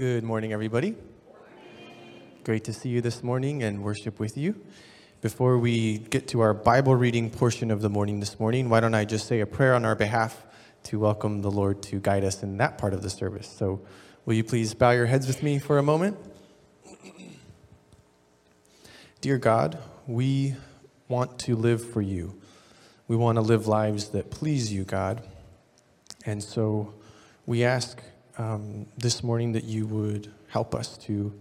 Good morning, everybody. Great to see you this morning and worship with you. Before we get to our Bible reading portion of the morning this morning, why don't I just say a prayer on our behalf to welcome the Lord to guide us in that part of the service? So, will you please bow your heads with me for a moment? Dear God, we want to live for you. We want to live lives that please you, God. And so we ask um, this morning that you would help us to,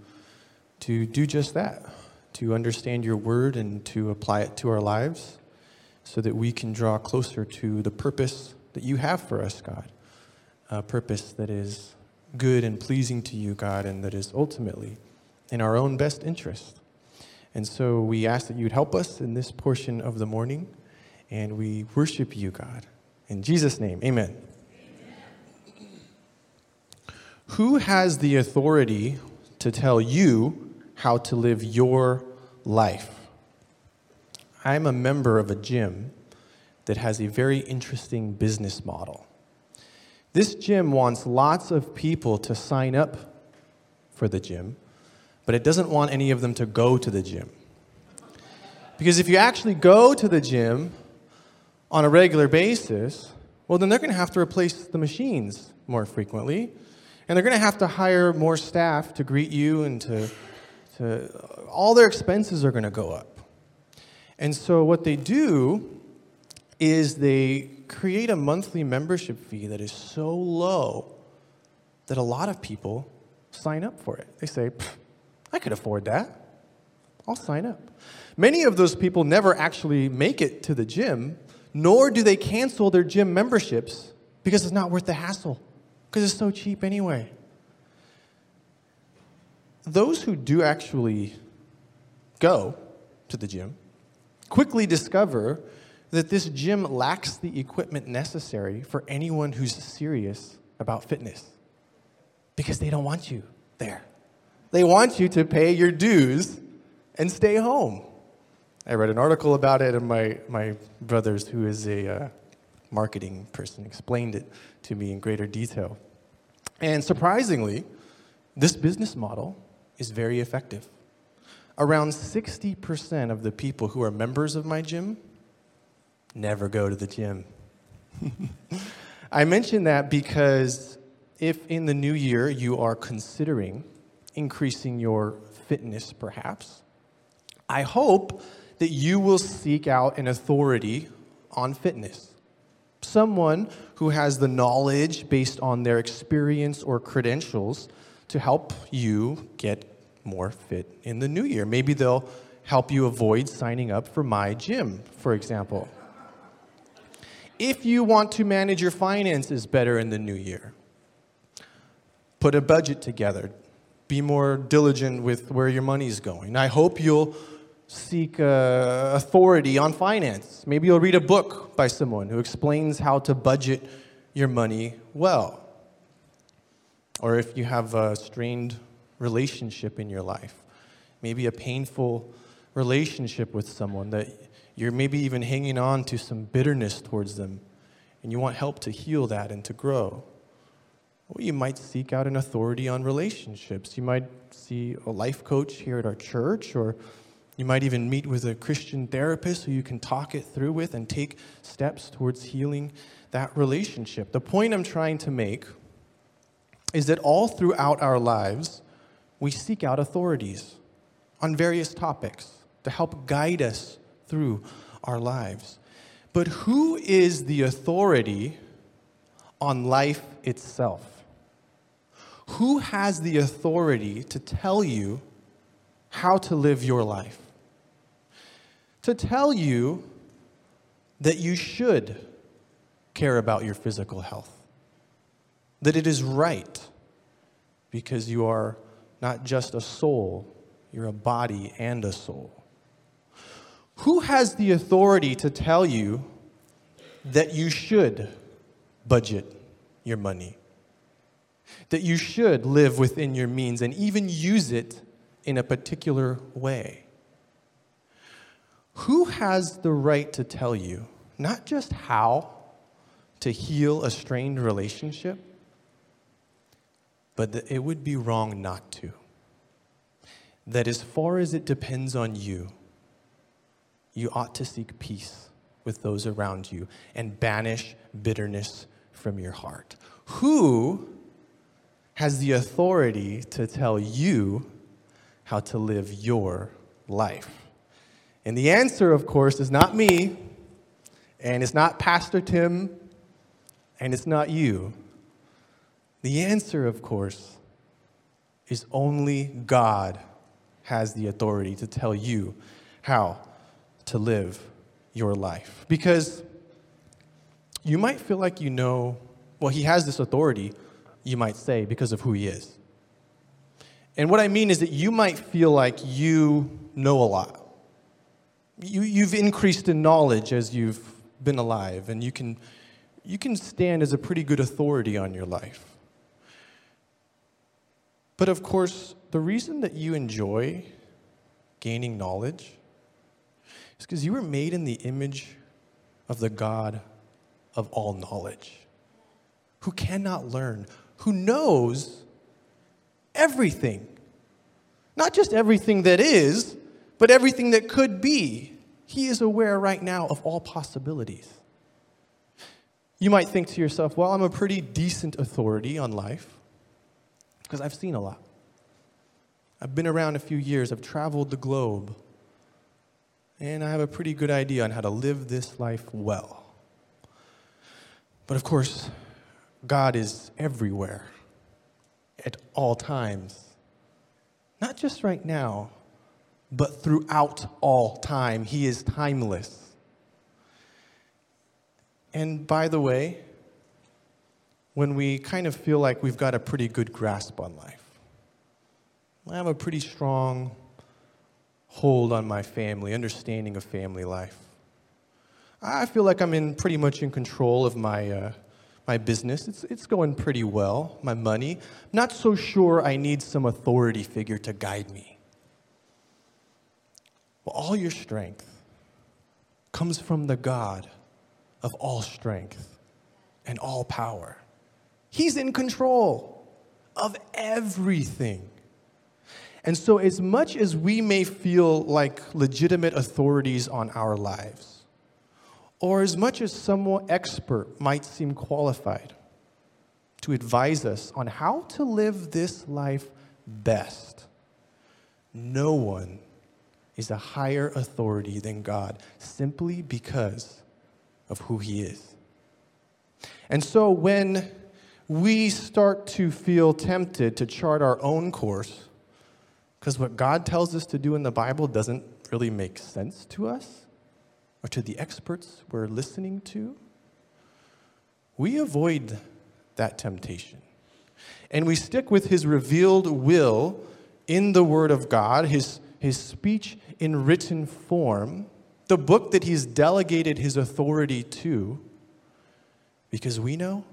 to do just that, to understand your word and to apply it to our lives so that we can draw closer to the purpose that you have for us, God. A purpose that is good and pleasing to you, God, and that is ultimately in our own best interest. And so we ask that you'd help us in this portion of the morning, and we worship you, God. In Jesus' name, amen. Who has the authority to tell you how to live your life? I'm a member of a gym that has a very interesting business model. This gym wants lots of people to sign up for the gym, but it doesn't want any of them to go to the gym. Because if you actually go to the gym on a regular basis, well, then they're going to have to replace the machines more frequently and they're going to have to hire more staff to greet you and to, to all their expenses are going to go up. And so what they do is they create a monthly membership fee that is so low that a lot of people sign up for it. They say, I could afford that. I'll sign up. Many of those people never actually make it to the gym, nor do they cancel their gym memberships because it's not worth the hassle because it's so cheap anyway. Those who do actually go to the gym quickly discover that this gym lacks the equipment necessary for anyone who's serious about fitness because they don't want you there. They want you to pay your dues and stay home. I read an article about it, and my, my brother's, who is a uh, marketing person explained it to me in greater detail. And surprisingly, this business model is very effective. Around 60% of the people who are members of my gym never go to the gym. I mention that because if in the new year you are considering increasing your fitness, perhaps, I hope that you will seek out an authority on fitness. Someone who has the knowledge based on their experience or credentials to help you get more fit in the new year. Maybe they'll help you avoid signing up for my gym, for example. If you want to manage your finances better in the new year, put a budget together. Be more diligent with where your money's going. I hope you'll seek uh, authority on finance. Maybe you'll read a book by someone who explains how to budget your money well. Or if you have a strained relationship in your life, maybe a painful relationship with someone that you're maybe even hanging on to some bitterness towards them, and you want help to heal that and to grow. Well, you might seek out an authority on relationships. You might see a life coach here at our church, or you might even meet with a Christian therapist who you can talk it through with and take steps towards healing that relationship. The point I'm trying to make is that all throughout our lives, we seek out authorities on various topics to help guide us through our lives. But who is the authority on life itself? Who has the authority to tell you how to live your life? To tell you that you should care about your physical health, that it is right because you are not just a soul, you're a body and a soul. Who has the authority to tell you that you should budget your money? That you should live within your means and even use it in a particular way? Who has the right to tell you not just how to heal a strained relationship, but that it would be wrong not to. That as far as it depends on you, you ought to seek peace with those around you and banish bitterness from your heart. Who has the authority to tell you how to live your life? And the answer, of course, is not me, and it's not Pastor Tim, and it's not you. The answer, of course, is only God has the authority to tell you how to live your life. Because you might feel like you know, well, He has this authority, you might say, because of who He is. And what I mean is that you might feel like you know a lot. You, you've increased in knowledge as you've been alive, and you can, you can stand as a pretty good authority on your life. But of course, the reason that you enjoy gaining knowledge is because you were made in the image of the God of all knowledge, who cannot learn, who knows everything. Not just everything that is, but everything that could be. He is aware right now of all possibilities. You might think to yourself, well, I'm a pretty decent authority on life because I've seen a lot. I've been around a few years, I've traveled the globe, and I have a pretty good idea on how to live this life well. But of course, God is everywhere at all times. Not just right now, but throughout all time. He is timeless. And by the way, when we kind of feel like we've got a pretty good grasp on life. I have a pretty strong hold on my family, understanding of family life. I feel like I'm in pretty much in control of my, uh, my business. It's, it's going pretty well, my money. Not so sure I need some authority figure to guide me. All your strength comes from the God of all strength and all power. He's in control of everything. And so, as much as we may feel like legitimate authorities on our lives, or as much as some expert might seem qualified to advise us on how to live this life best, no one is a higher authority than God simply because of who He is. And so, when we start to feel tempted to chart our own course because what God tells us to do in the Bible doesn't really make sense to us or to the experts we're listening to. We avoid that temptation. And we stick with his revealed will in the Word of God, his, his speech in written form, the book that he's delegated his authority to, because we know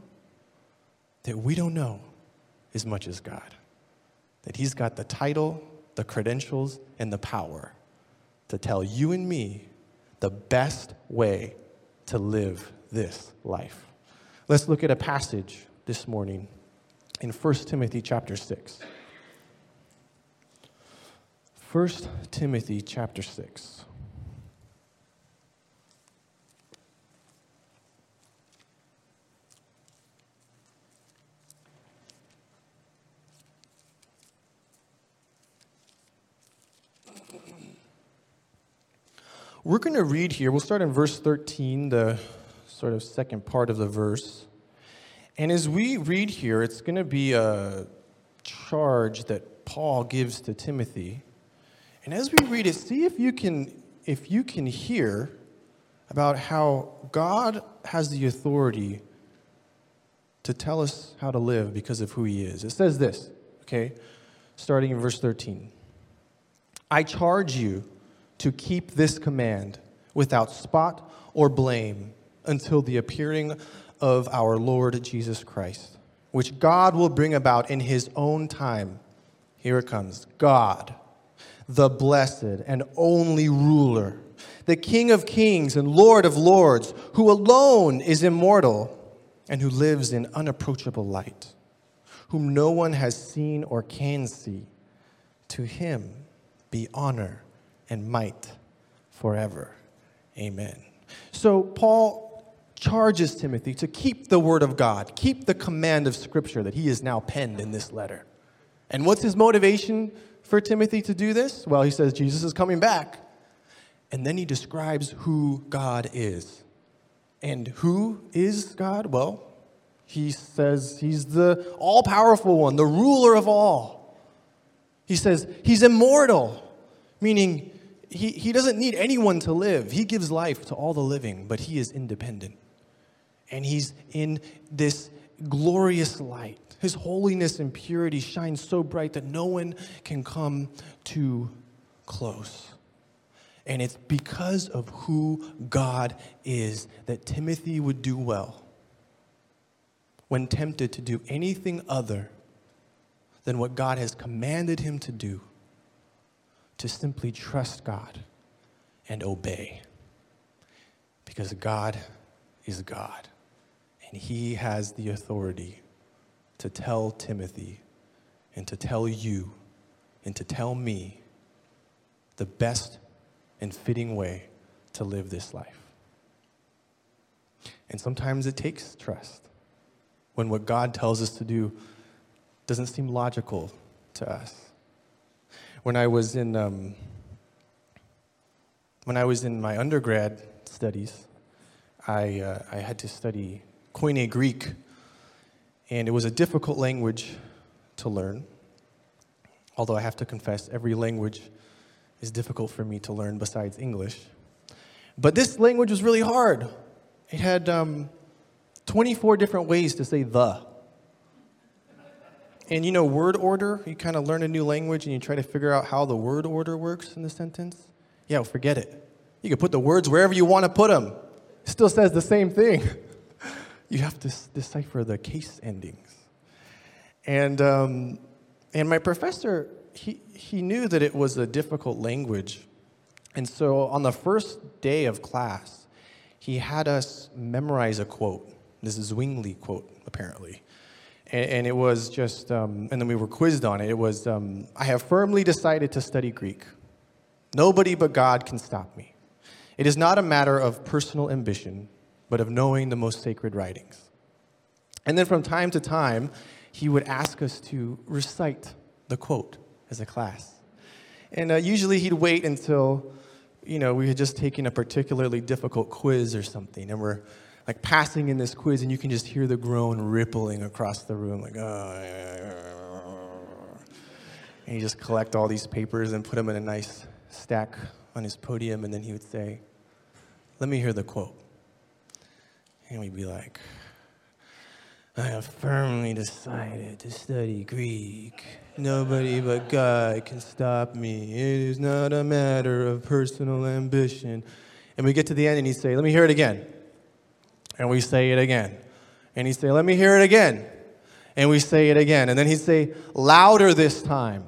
that we don't know as much as God. That He's got the title, the credentials, and the power to tell you and me the best way to live this life. Let's look at a passage this morning in 1 Timothy chapter 6. 1 Timothy chapter 6. We're going to read here, we'll start in verse 13, the sort of second part of the verse. And as we read here, it's going to be a charge that Paul gives to Timothy. And as we read it, see if you can if you can hear about how God has the authority to tell us how to live because of who he is. It says this, okay? Starting in verse 13. I charge you to keep this command without spot or blame until the appearing of our Lord Jesus Christ, which God will bring about in his own time. Here it comes God, the blessed and only ruler, the King of kings and Lord of lords, who alone is immortal and who lives in unapproachable light whom no one has seen or can see. To him be honor and might forever. Amen. So, Paul charges Timothy to keep the word of God, keep the command of Scripture that he has now penned in this letter. And what's his motivation for Timothy to do this? Well, he says Jesus is coming back. And then he describes who God is. And who is God? Well, he says he's the all powerful one, the ruler of all. He says he's immortal, meaning he, he doesn't need anyone to live. He gives life to all the living, but he is independent. And he's in this glorious light. His holiness and purity shine so bright that no one can come too close. And it's because of who God is that Timothy would do well when tempted to do anything other than what God has commanded him to do, to simply trust God and obey. Because God is God, and he has the authority to tell Timothy and to tell you and to tell me the best and fitting way to live this life. And sometimes it takes trust when what God tells us to do doesn't seem logical to us. When I was in, um, when I was in my undergrad studies, I, uh, I had to study Koine Greek, and it was a difficult language to learn. Although I have to confess, every language is difficult for me to learn besides English. But this language was really hard. It had um, 24 different ways to say the. And you know, word order, you kind of learn a new language and you try to figure out how the word order works in the sentence. Yeah, forget it. You can put the words wherever you want to put them. It still says the same thing. you have to decipher the case endings. And, um, and my professor, he, he knew that it was a difficult language. And so on the first day of class, he had us memorize a quote. This is Zwingli quote, apparently. And, and it was just, um, and then we were quizzed on it. It was, um, I have firmly decided to study Greek. Nobody but God can stop me. It is not a matter of personal ambition, but of knowing the most sacred writings. And then from time to time, he would ask us to recite the quote as a class. And uh, usually he'd wait until, you know, we had just taken a particularly difficult quiz or something, and we're like passing in this quiz, and you can just hear the groan rippling across the room, like, oh. And he just collect all these papers and put them in a nice stack on his podium, and then he would say, Let me hear the quote. And we'd be like, I have firmly decided to study Greek. Nobody but God can stop me. It is not a matter of personal ambition. And we get to the end and he'd say, Let me hear it again. And we say it again. And he'd say, Let me hear it again. And we say it again. And then he'd say, Louder this time.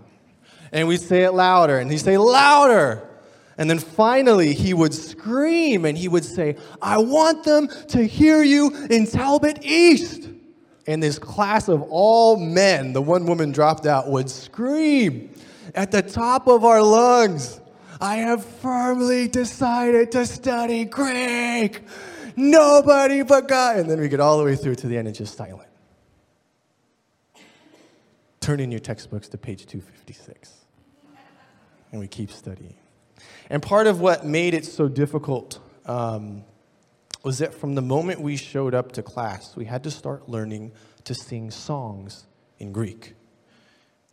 And we'd say it louder. And he'd say, Louder. And then finally, he would scream and he would say, I want them to hear you in Talbot East. And this class of all men, the one woman dropped out, would scream at the top of our lungs, I have firmly decided to study Greek. Nobody but God. And then we get all the way through to the end and just silent. Turn in your textbooks to page 256. And we keep studying. And part of what made it so difficult um, was that from the moment we showed up to class, we had to start learning to sing songs in Greek.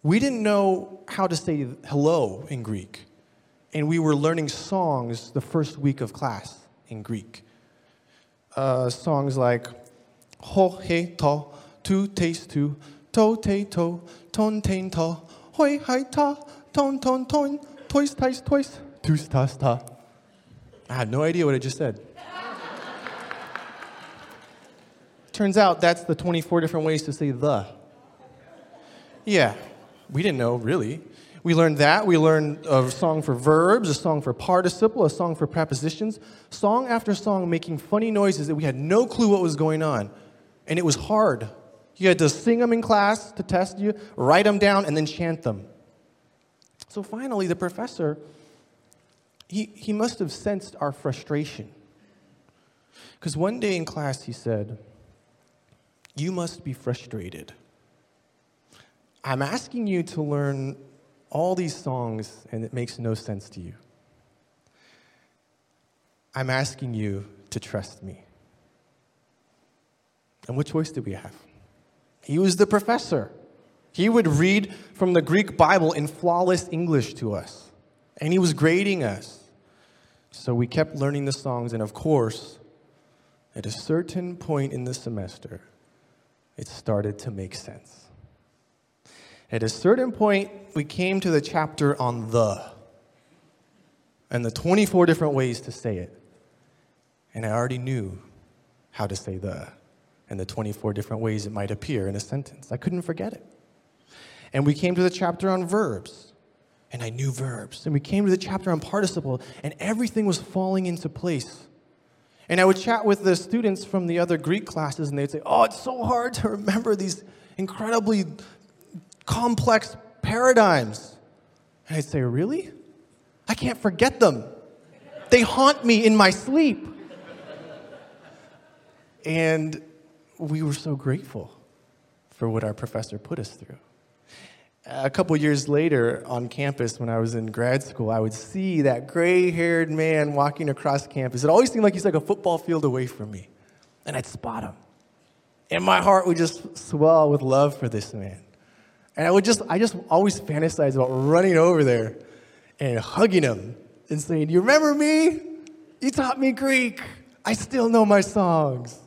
We didn't know how to say hello in Greek, and we were learning songs the first week of class in Greek uh, songs like Ho He To, Tu Taste Tu, To Te To, Ton Tain To, Hoi Hai Ta, Ton Ton Ton, Toys Tais Toys, Tus Tas Ta. I have no idea what I just said. Turns out that's the 24 different ways to say the. Yeah, we didn't know really. We learned that. We learned a song for verbs, a song for participle, a song for prepositions, song after song making funny noises that we had no clue what was going on. And it was hard. You had to sing them in class to test you, write them down, and then chant them. So finally, the professor, he, he must have sensed our frustration. Because one day in class, he said, You must be frustrated. I'm asking you to learn all these songs, and it makes no sense to you. I'm asking you to trust me. And what choice did we have? He was the professor. He would read from the Greek Bible in flawless English to us, and he was grading us. So we kept learning the songs, and of course, at a certain point in the semester, it started to make sense. At a certain point, we came to the chapter on the and the 24 different ways to say it. And I already knew how to say the and the 24 different ways it might appear in a sentence. I couldn't forget it. And we came to the chapter on verbs, and I knew verbs. And we came to the chapter on participle, and everything was falling into place. And I would chat with the students from the other Greek classes, and they'd say, Oh, it's so hard to remember these incredibly complex paradigms. And I'd say, Really? I can't forget them. They haunt me in my sleep. And we were so grateful for what our professor put us through. A couple years later on campus, when I was in grad school, I would see that gray haired man walking across campus. It always seemed like he's like a football field away from me. And I'd spot him. And my heart would just swell with love for this man. And I would just, I just always fantasize about running over there and hugging him and saying, You remember me? You taught me Greek. I still know my songs.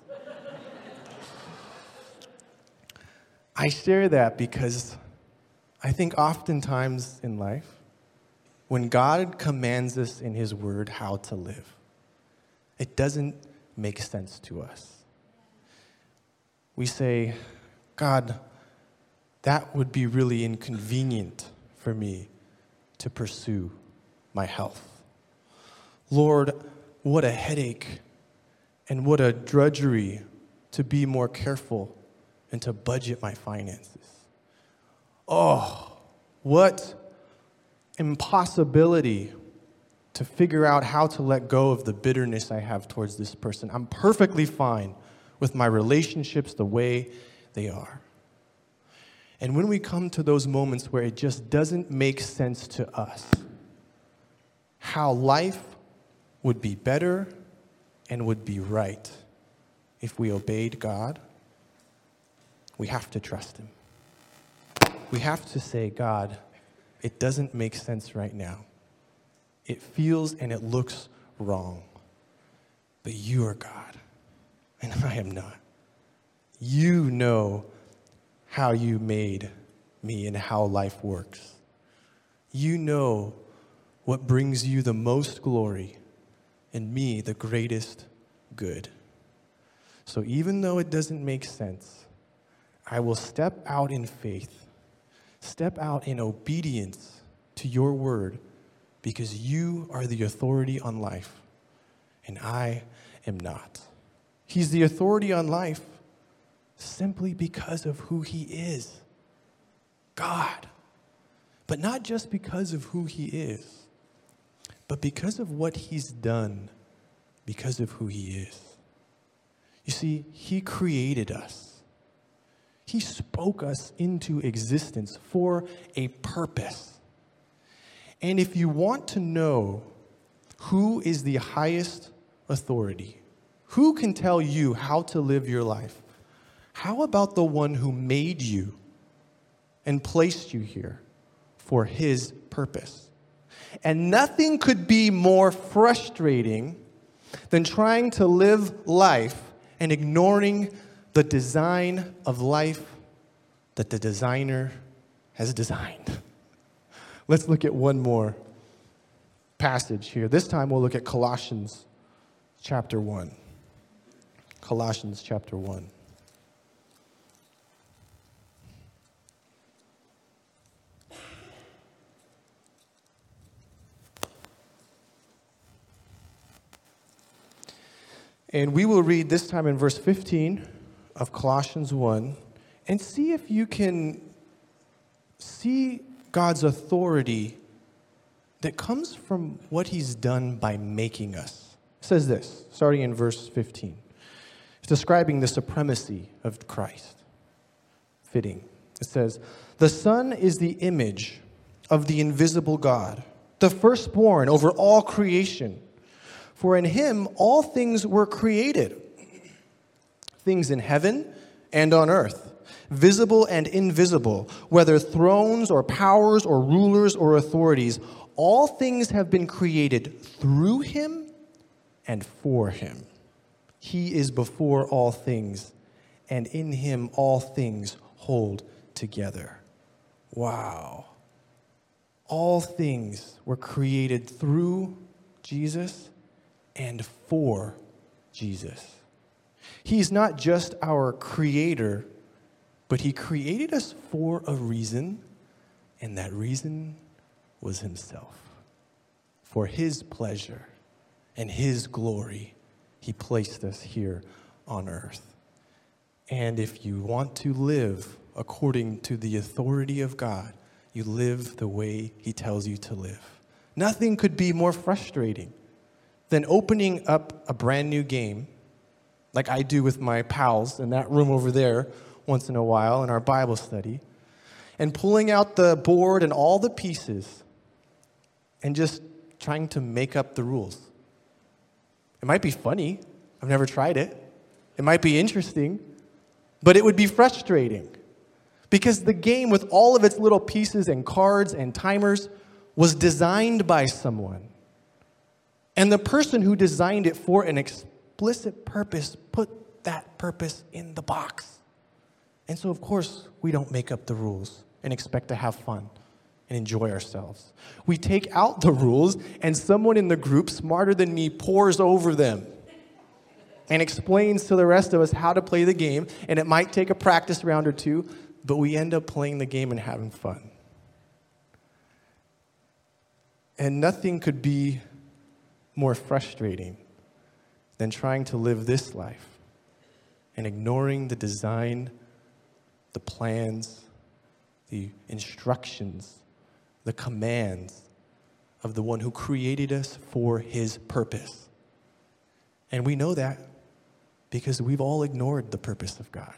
I share that because I think oftentimes in life, when God commands us in His Word how to live, it doesn't make sense to us. We say, God, that would be really inconvenient for me to pursue my health. Lord, what a headache and what a drudgery to be more careful and to budget my finances. Oh, what impossibility to figure out how to let go of the bitterness I have towards this person. I'm perfectly fine with my relationships the way they are. And when we come to those moments where it just doesn't make sense to us, how life would be better and would be right if we obeyed God we have to trust Him. We have to say, God, it doesn't make sense right now. It feels and it looks wrong. But you are God, and I am not. You know how you made me and how life works. You know what brings you the most glory, and me the greatest good. So even though it doesn't make sense, I will step out in faith, step out in obedience to your word, because you are the authority on life, and I am not. He's the authority on life simply because of who he is God. But not just because of who he is, but because of what he's done, because of who he is. You see, he created us. He spoke us into existence for a purpose. And if you want to know who is the highest authority, who can tell you how to live your life, how about the one who made you and placed you here for his purpose? And nothing could be more frustrating than trying to live life and ignoring the design of life that the designer has designed. Let's look at one more passage here. This time we'll look at Colossians chapter 1. Colossians chapter 1. And we will read this time in verse 15 of Colossians 1, and see if you can see God's authority that comes from what he's done by making us. It says this, starting in verse 15. It's describing the supremacy of Christ. Fitting. It says, The Son is the image of the invisible God, the firstborn over all creation. For in him all things were created, things in heaven and on earth, visible and invisible, whether thrones or powers or rulers or authorities, all things have been created through him and for him. He is before all things, and in him all things hold together. Wow. All things were created through Jesus and for Jesus. He's not just our creator, but he created us for a reason, and that reason was himself. For his pleasure and his glory, he placed us here on earth. And if you want to live according to the authority of God, you live the way he tells you to live. Nothing could be more frustrating than opening up a brand new game, like I do with my pals in that room over there once in a while in our Bible study, and pulling out the board and all the pieces and just trying to make up the rules. It might be funny. I've never tried it. It might be interesting, but it would be frustrating because the game, with all of its little pieces and cards and timers, was designed by someone. And the person who designed it for an explicit purpose put that purpose in the box. And so, of course, we don't make up the rules and expect to have fun and enjoy ourselves. We take out the rules, and someone in the group smarter than me pores over them and explains to the rest of us how to play the game. And it might take a practice round or two, but we end up playing the game and having fun. And nothing could be more frustrating than trying to live this life and ignoring the design, the plans, the instructions the commands of the one who created us for his purpose. And we know that because we've all ignored the purpose of God.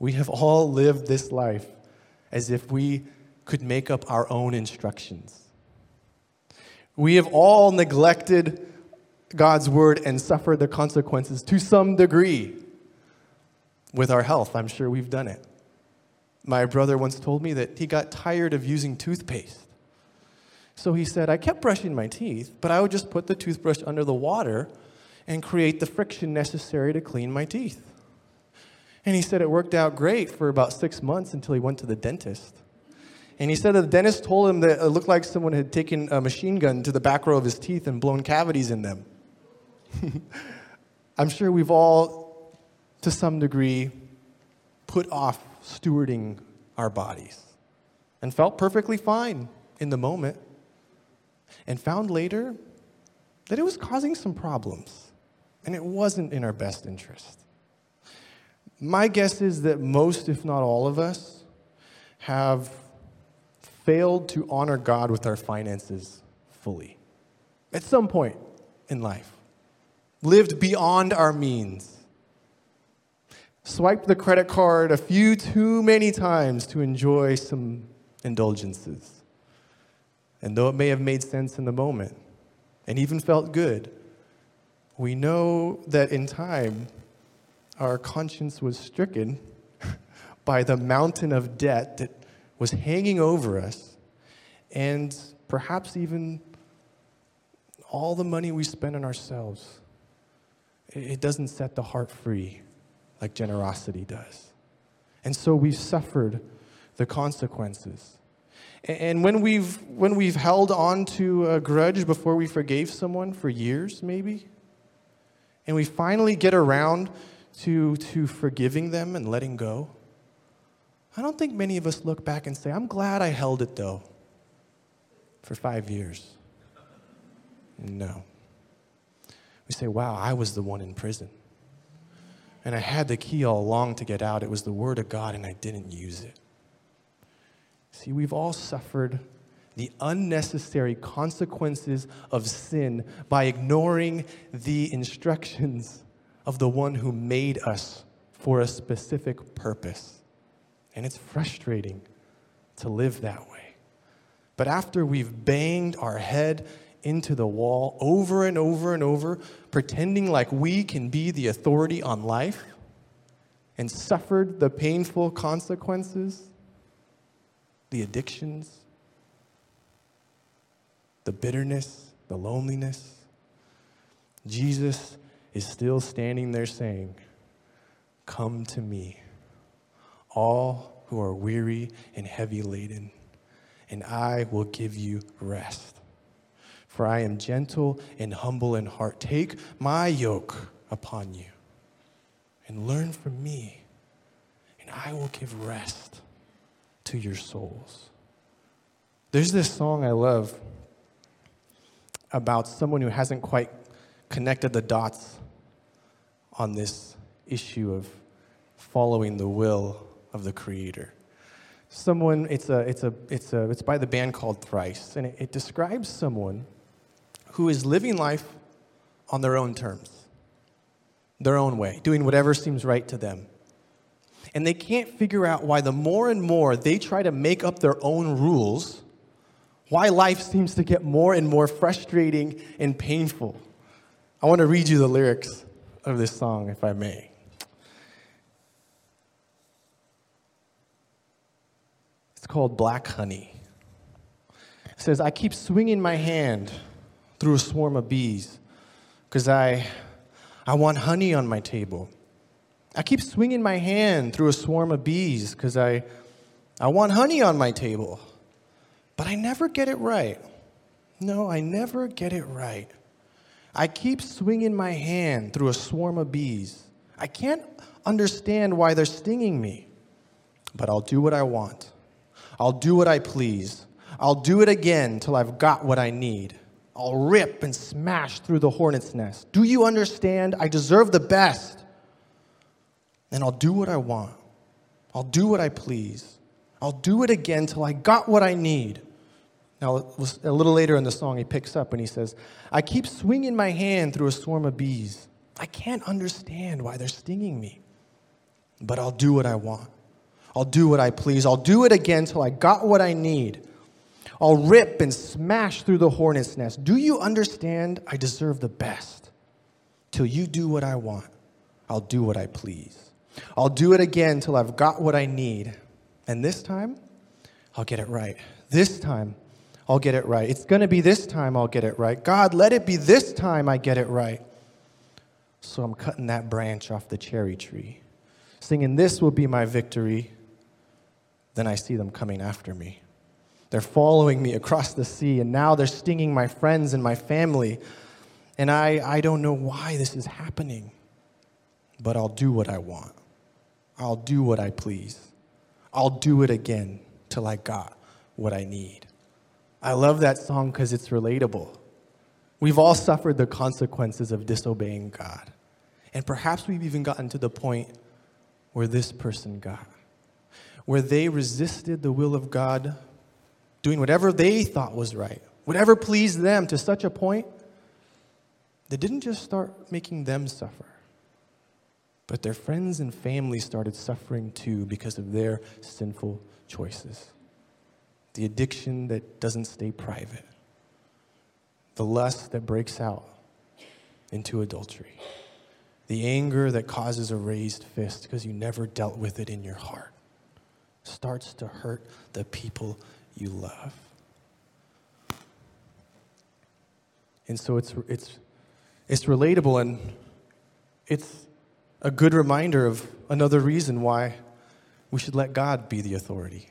We have all lived this life as if we could make up our own instructions. We have all neglected God's word and suffered the consequences to some degree. With our health, I'm sure we've done it. My brother once told me that he got tired of using toothpaste. So he said, I kept brushing my teeth, but I would just put the toothbrush under the water and create the friction necessary to clean my teeth. And he said it worked out great for about six months until he went to the dentist. And he said the dentist told him that it looked like someone had taken a machine gun to the back row of his teeth and blown cavities in them. I'm sure we've all, to some degree, put off stewarding our bodies and felt perfectly fine in the moment and found later that it was causing some problems and it wasn't in our best interest. My guess is that most, if not all of us, have failed to honor God with our finances fully at some point in life, lived beyond our means swiped the credit card a few too many times to enjoy some indulgences. And though it may have made sense in the moment and even felt good, we know that in time our conscience was stricken by the mountain of debt that was hanging over us, and perhaps even all the money we spent on ourselves. It doesn't set the heart free like generosity does. And so we've suffered the consequences. And when we've, when we've held on to a grudge before we forgave someone for years, maybe, and we finally get around to, to forgiving them and letting go, I don't think many of us look back and say, I'm glad I held it though for five years. No. We say, wow, I was the one in prison. and I had the key all along to get out. It was the Word of God, and I didn't use it. See, we've all suffered the unnecessary consequences of sin by ignoring the instructions of the one who made us for a specific purpose. And it's frustrating to live that way. But after we've banged our head into the wall over and over and over, pretending like we can be the authority on life, and suffered the painful consequences, the addictions, the bitterness, the loneliness, Jesus is still standing there saying, Come to me, all who are weary and heavy laden, and I will give you rest. For I am gentle and humble in heart. Take my yoke upon you and learn from me, and I will give rest to your souls. There's this song I love about someone who hasn't quite connected the dots on this issue of following the will of the Creator. Someone, it's, a, it's, a, it's, a, it's by the band called Thrice, and it, it describes someone who is living life on their own terms, their own way, doing whatever seems right to them. And they can't figure out why the more and more they try to make up their own rules, why life seems to get more and more frustrating and painful. I want to read you the lyrics of this song, if I may. It's called Black Honey. It says, I keep swinging my hand through a swarm of bees because I, I want honey on my table. I keep swinging my hand through a swarm of bees because I, I want honey on my table. But I never get it right. No, I never get it right. I keep swinging my hand through a swarm of bees. I can't understand why they're stinging me, but I'll do what I want. I'll do what I please. I'll do it again till I've got what I need. I'll rip and smash through the hornet's nest. Do you understand? I deserve the best. And I'll do what I want. I'll do what I please. I'll do it again till I got what I need. Now, a little later in the song, he picks up and he says, I keep swinging my hand through a swarm of bees. I can't understand why they're stinging me, but I'll do what I want. I'll do what I please. I'll do it again till I got what I need. I'll rip and smash through the hornet's nest. Do you understand? I deserve the best. Till you do what I want, I'll do what I please. I'll do it again till I've got what I need. And this time, I'll get it right. This time, I'll get it right. It's going to be this time I'll get it right. God, let it be this time I get it right. So I'm cutting that branch off the cherry tree, singing, This will be my victory. Then I see them coming after me. They're following me across the sea, and now they're stinging my friends and my family. And I, I don't know why this is happening, but I'll do what I want. I'll do what I please. I'll do it again till I got what I need. I love that song because it's relatable. We've all suffered the consequences of disobeying God. And perhaps we've even gotten to the point where this person got, where they resisted the will of God doing whatever they thought was right, whatever pleased them to such a point that didn't just start making them suffer, but their friends and family started suffering too because of their sinful choices. The addiction that doesn't stay private, the lust that breaks out into adultery, the anger that causes a raised fist because you never dealt with it in your heart starts to hurt the people you love. And so it's, it's, it's relatable and it's a good reminder of another reason why we should let God be the authority.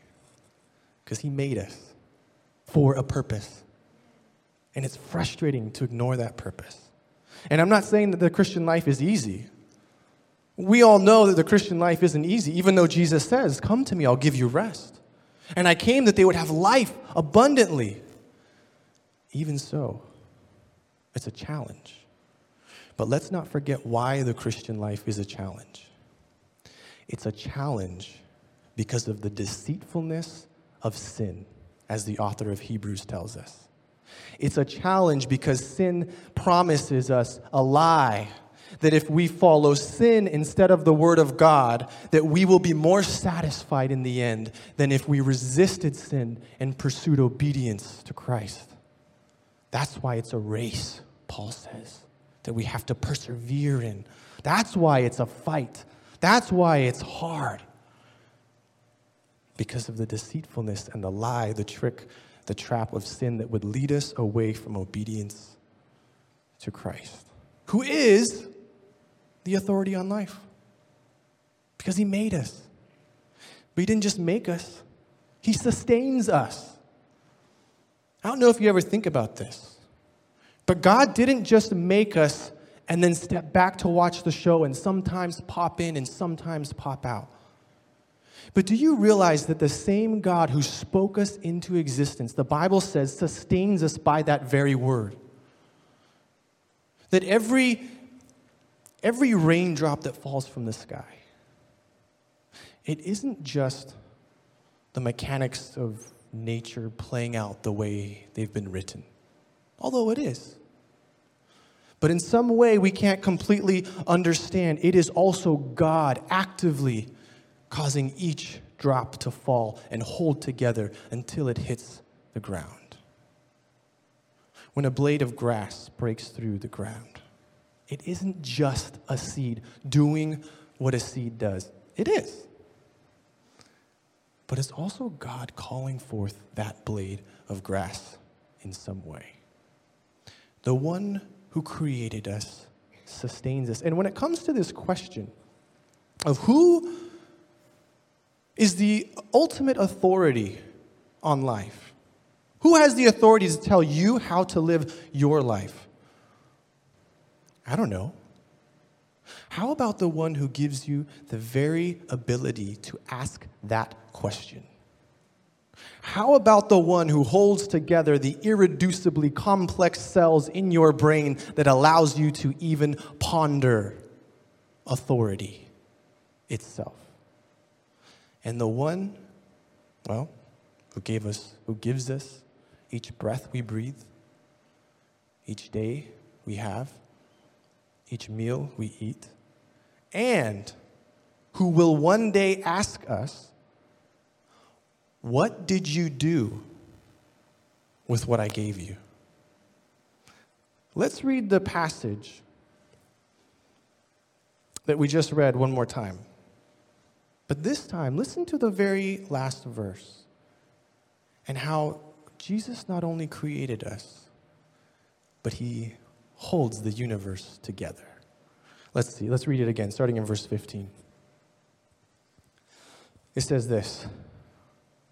Because He made us for a purpose. And it's frustrating to ignore that purpose. And I'm not saying that the Christian life is easy. We all know that the Christian life isn't easy, even though Jesus says, Come to me, I'll give you rest. And I came that they would have life abundantly. Even so, it's a challenge. But let's not forget why the Christian life is a challenge. It's a challenge because of the deceitfulness of sin, as the author of Hebrews tells us. It's a challenge because sin promises us a lie that if we follow sin instead of the word of God, that we will be more satisfied in the end than if we resisted sin and pursued obedience to Christ. That's why it's a race, Paul says, that we have to persevere in. That's why it's a fight. That's why it's hard. Because of the deceitfulness and the lie, the trick, the trap of sin that would lead us away from obedience to Christ, who is the authority on life. Because he made us. But he didn't just make us, he sustains us. I don't know if you ever think about this, but God didn't just make us and then step back to watch the show and sometimes pop in and sometimes pop out. But do you realize that the same God who spoke us into existence, the Bible says, sustains us by that very word? That every every raindrop that falls from the sky, it isn't just the mechanics of nature playing out the way they've been written, although it is. But in some way, we can't completely understand. It is also God actively causing each drop to fall and hold together until it hits the ground. When a blade of grass breaks through the ground, it isn't just a seed doing what a seed does. It is. But it's also God calling forth that blade of grass in some way. The one who created us sustains us. And when it comes to this question of who is the ultimate authority on life, who has the authority to tell you how to live your life? I don't know. How about the one who gives you the very ability to ask that question? How about the one who holds together the irreducibly complex cells in your brain that allows you to even ponder authority itself? And the one, well, who gave us, who gives us each breath we breathe, each day we have, each meal we eat, and who will one day ask us, What did you do with what I gave you? Let's read the passage that we just read one more time. But this time, listen to the very last verse and how Jesus not only created us, but he holds the universe together. Let's see, let's read it again, starting in verse 15. It says this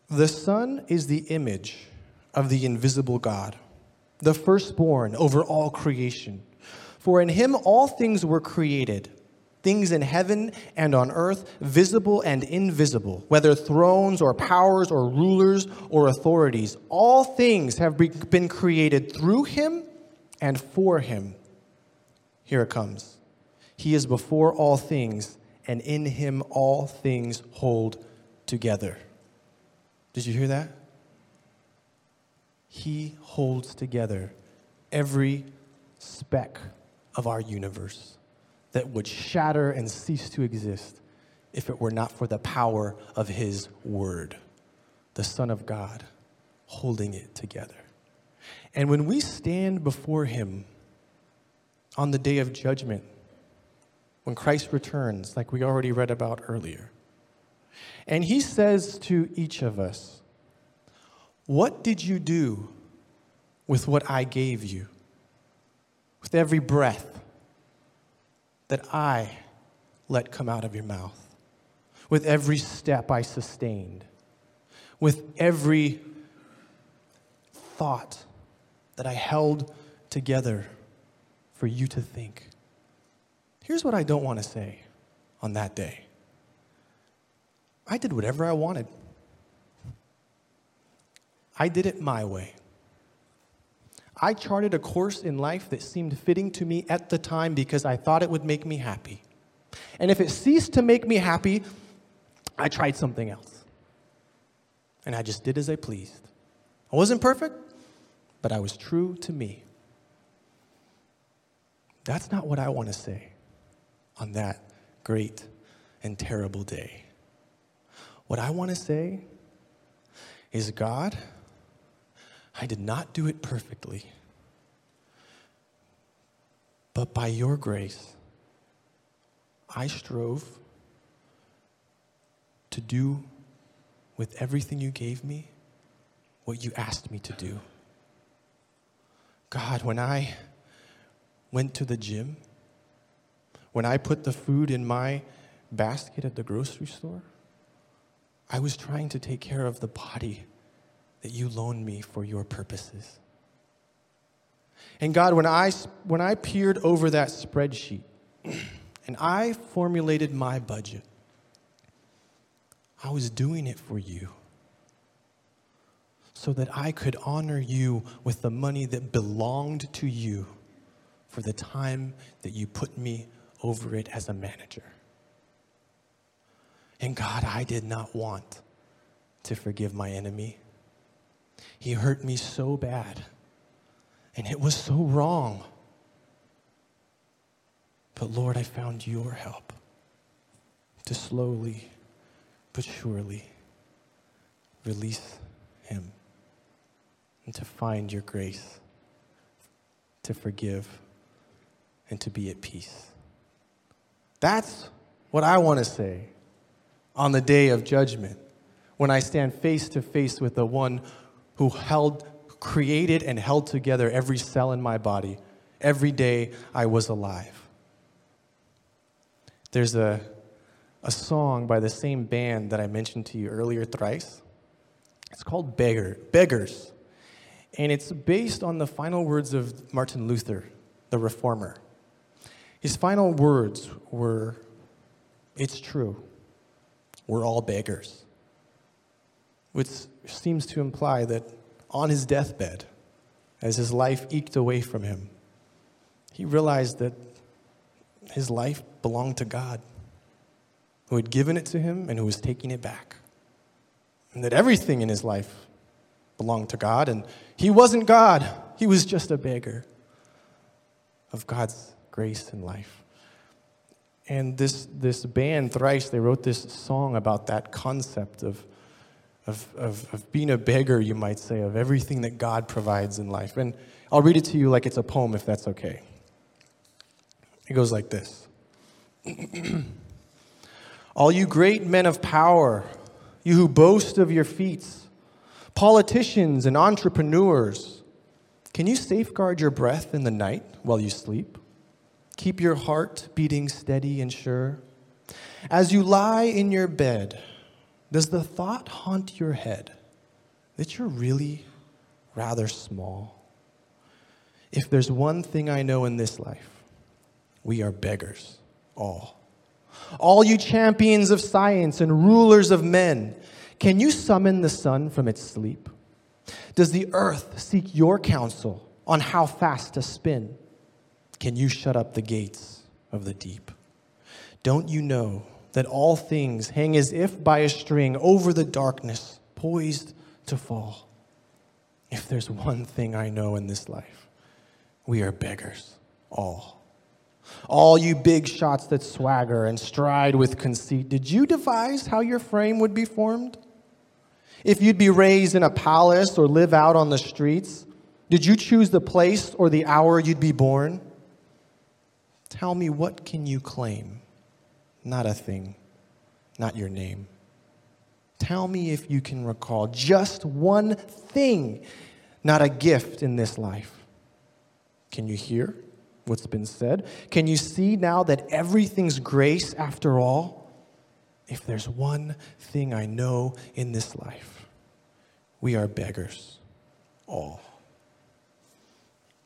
The Son is the image of the invisible God, the firstborn over all creation. For in him all things were created things in heaven and on earth, visible and invisible, whether thrones or powers or rulers or authorities. All things have been created through him and for him. Here it comes. He is before all things, and in him all things hold together. Did you hear that? He holds together every speck of our universe that would shatter and cease to exist if it were not for the power of His Word, the Son of God, holding it together. And when we stand before Him on the day of judgment, when Christ returns, like we already read about earlier, and He says to each of us, What did you do with what I gave you? With every breath that I let come out of your mouth, with every step I sustained, with every thought that I held together for you to think. Here's what I don't want to say on that day I did whatever I wanted, I did it my way. I charted a course in life that seemed fitting to me at the time because I thought it would make me happy. And if it ceased to make me happy, I tried something else. And I just did as I pleased. I wasn't perfect, but I was true to me. That's not what I want to say on that great and terrible day. What I want to say is God, I did not do it perfectly, but by your grace, I strove to do with everything you gave me what you asked me to do. God, when I went to the gym, when I put the food in my basket at the grocery store, I was trying to take care of the body that you loaned me for your purposes. And God, when I, when I peered over that spreadsheet and I formulated my budget, I was doing it for you so that I could honor you with the money that belonged to you for the time that you put me over it as a manager. And God, I did not want to forgive my enemy. He hurt me so bad, and it was so wrong. But Lord, I found your help to slowly but surely release him and to find your grace, to forgive, and to be at peace. That's what I want to say on the day of judgment when I stand face to face with the one who held, created and held together every cell in my body every day I was alive. There's a, a song by the same band that I mentioned to you earlier Thrice. It's called Beggar, Beggars. And it's based on the final words of Martin Luther, the reformer. His final words were, It's true, we're all beggars. Which seems to imply that on his deathbed, as his life eked away from him, he realized that his life belonged to God, who had given it to him and who was taking it back. And that everything in his life belonged to God, and he wasn't God, he was just a beggar of God's grace and life. And this, this band, Thrice, they wrote this song about that concept of, of, of, of being a beggar, you might say, of everything that God provides in life. And I'll read it to you like it's a poem, if that's okay. It goes like this All you great men of power, you who boast of your feats, politicians and entrepreneurs, can you safeguard your breath in the night while you sleep? Keep your heart beating steady and sure. As you lie in your bed, does the thought haunt your head that you're really rather small? If there's one thing I know in this life, we are beggars, all. All you champions of science and rulers of men, can you summon the sun from its sleep? Does the earth seek your counsel on how fast to spin? Can you shut up the gates of the deep? Don't you know that all things hang as if by a string over the darkness, poised to fall? If there's one thing I know in this life, we are beggars, all. All you big shots that swagger and stride with conceit, did you devise how your frame would be formed? If you'd be raised in a palace or live out on the streets, did you choose the place or the hour you'd be born? Tell me, what can you claim? Not a thing, not your name. Tell me if you can recall just one thing, not a gift in this life. Can you hear what's been said? Can you see now that everything's grace after all? If there's one thing I know in this life, we are beggars, all.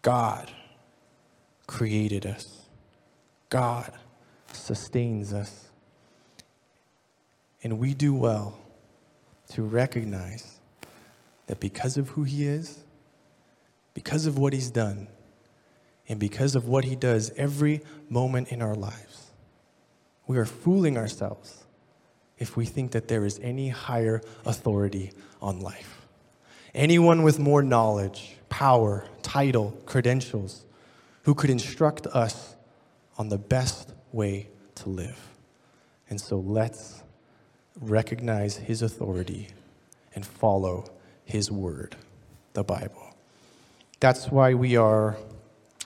God created us. God sustains us. And we do well to recognize that because of who He is, because of what he's done and because of what he does every moment in our lives. We are fooling ourselves if we think that there is any higher authority on life. Anyone with more knowledge, power, title, credentials, who could instruct us on the best way to live. And so let's recognize his authority and follow his word, the Bible. That's why we are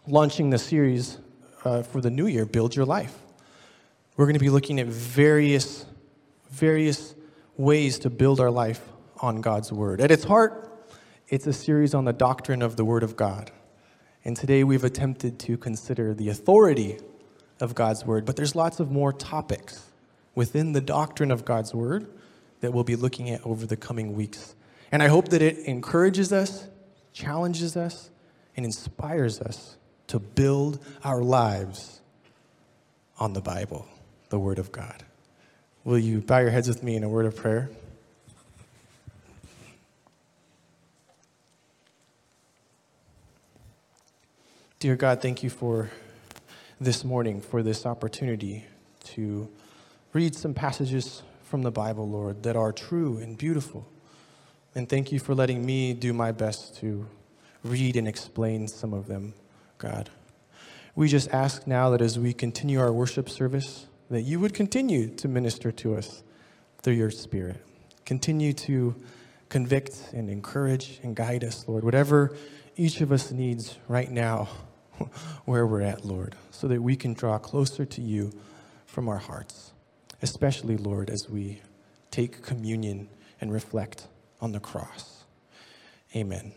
launching the series uh, for the new year, Build Your Life. We're going to be looking at various, various ways to build our life on God's word. At its heart, it's a series on the doctrine of the Word of God. And today we've attempted to consider the authority of God's Word, but there's lots of more topics within the doctrine of God's Word that we'll be looking at over the coming weeks. And I hope that it encourages us, challenges us, and inspires us to build our lives on the Bible, the Word of God. Will you bow your heads with me in a word of prayer? Dear God, thank you for this morning, for this opportunity to read some passages from the Bible, Lord, that are true and beautiful. And thank you for letting me do my best to read and explain some of them, God. We just ask now that as we continue our worship service, that you would continue to minister to us through your Spirit. Continue to convict and encourage and guide us, Lord, whatever each of us needs right now where we're at, Lord, so that we can draw closer to you from our hearts, especially, Lord, as we take communion and reflect on the cross. Amen.